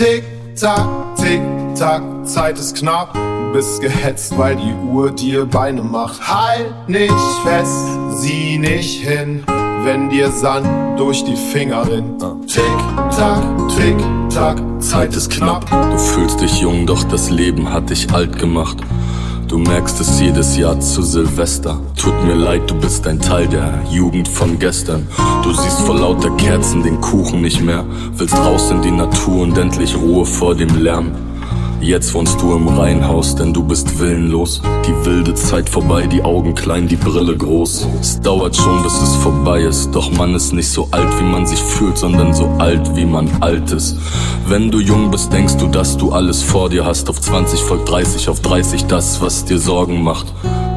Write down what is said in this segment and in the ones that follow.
Tick, tack, tick, tack, Zeit ist knapp. Du bist gehetzt, weil die Uhr dir Beine macht. Halt nicht fest, sieh nicht hin, wenn dir Sand durch die Finger rinnt. Tick, tack, tick, tack, Zeit ist knapp. Du fühlst dich jung, doch das Leben hat dich alt gemacht. Du merkst es jedes Jahr zu Silvester. Tut mir leid, du bist ein Teil der Jugend von gestern. Du siehst vor lauter Kerzen den Kuchen nicht mehr. Willst raus in die Natur und endlich Ruhe vor dem Lärm. Jetzt wohnst du im Reihenhaus, denn du bist willenlos. Die wilde Zeit vorbei, die Augen klein, die Brille groß. Es dauert schon, bis es vorbei ist. Doch man ist nicht so alt, wie man sich fühlt, sondern so alt, wie man alt ist. Wenn du jung bist, denkst du, dass du alles vor dir hast. Auf 20 folgt 30, auf 30 das, was dir Sorgen macht.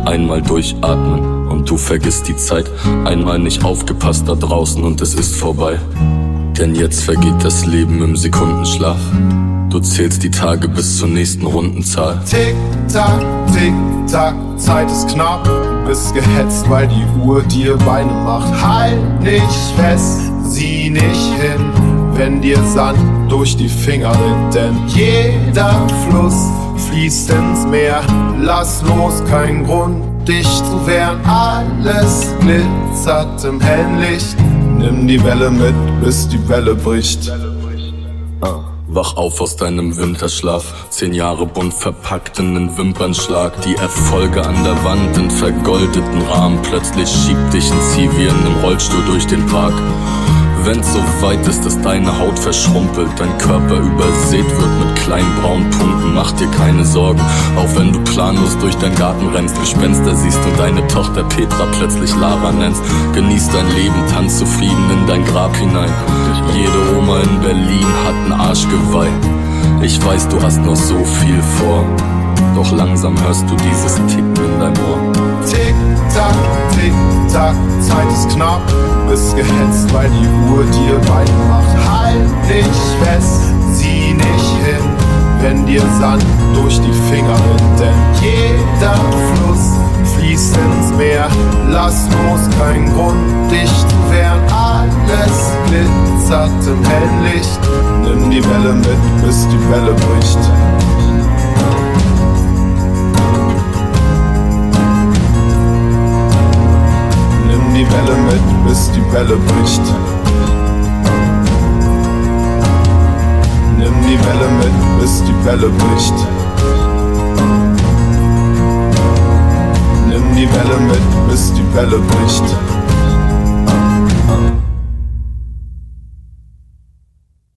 Einmal durchatmen und du vergisst die Zeit. Einmal nicht aufgepasst da draußen und es ist vorbei. Denn jetzt vergeht das Leben im Sekundenschlaf. Du zählst die Tage bis zur nächsten Rundenzahl. Tick, tack, tick, tack, Zeit ist knapp. Du bist gehetzt, weil die Uhr dir Beine macht. Halt nicht fest, sieh nicht hin, wenn dir Sand durch die Finger rinnt. Denn jeder Fluss fließt ins Meer. Lass los, kein Grund, dich zu wehren. Alles glitzert im hellen Licht. Nimm die Welle mit, bis die Welle bricht. Wach auf aus deinem Winterschlaf. Zehn Jahre bunt verpackt in den Wimpernschlag. Die Erfolge an der Wand in vergoldeten Rahmen. Plötzlich schiebt dich ein Zivi in einem Rollstuhl durch den Park. Wenn's so weit ist, dass deine Haut verschrumpelt, dein Körper übersät wird mit kleinen braunen Punkten, mach dir keine Sorgen. Auch wenn du planlos durch deinen Garten rennst, Gespenster siehst und deine Tochter Petra plötzlich Lara nennst. Genieß dein Leben, tanz zufrieden in dein Grab hinein. Jede Berlin hat ein Arschgeweih. Ich weiß, du hast noch so viel vor. Doch langsam hörst du dieses Ticken in deinem Ohr. Tick, tack, tick, tack, Zeit ist knapp. Bist gehetzt, weil die Uhr dir Beine macht. Halt dich fest, sieh nicht hin, wenn dir Sand durch die Finger rinnt. Denn jeder Fluss fließt ins Meer. Lass los, kein Grund, dich zu wehren. Alles glitzert im hellen Licht. Nimm die Welle mit, bis die Welle bricht. Nimm die Welle mit, bis die Welle bricht. Nimm die Welle mit, bis die Welle bricht. Nimm die Welle mit, bis die Welle bricht.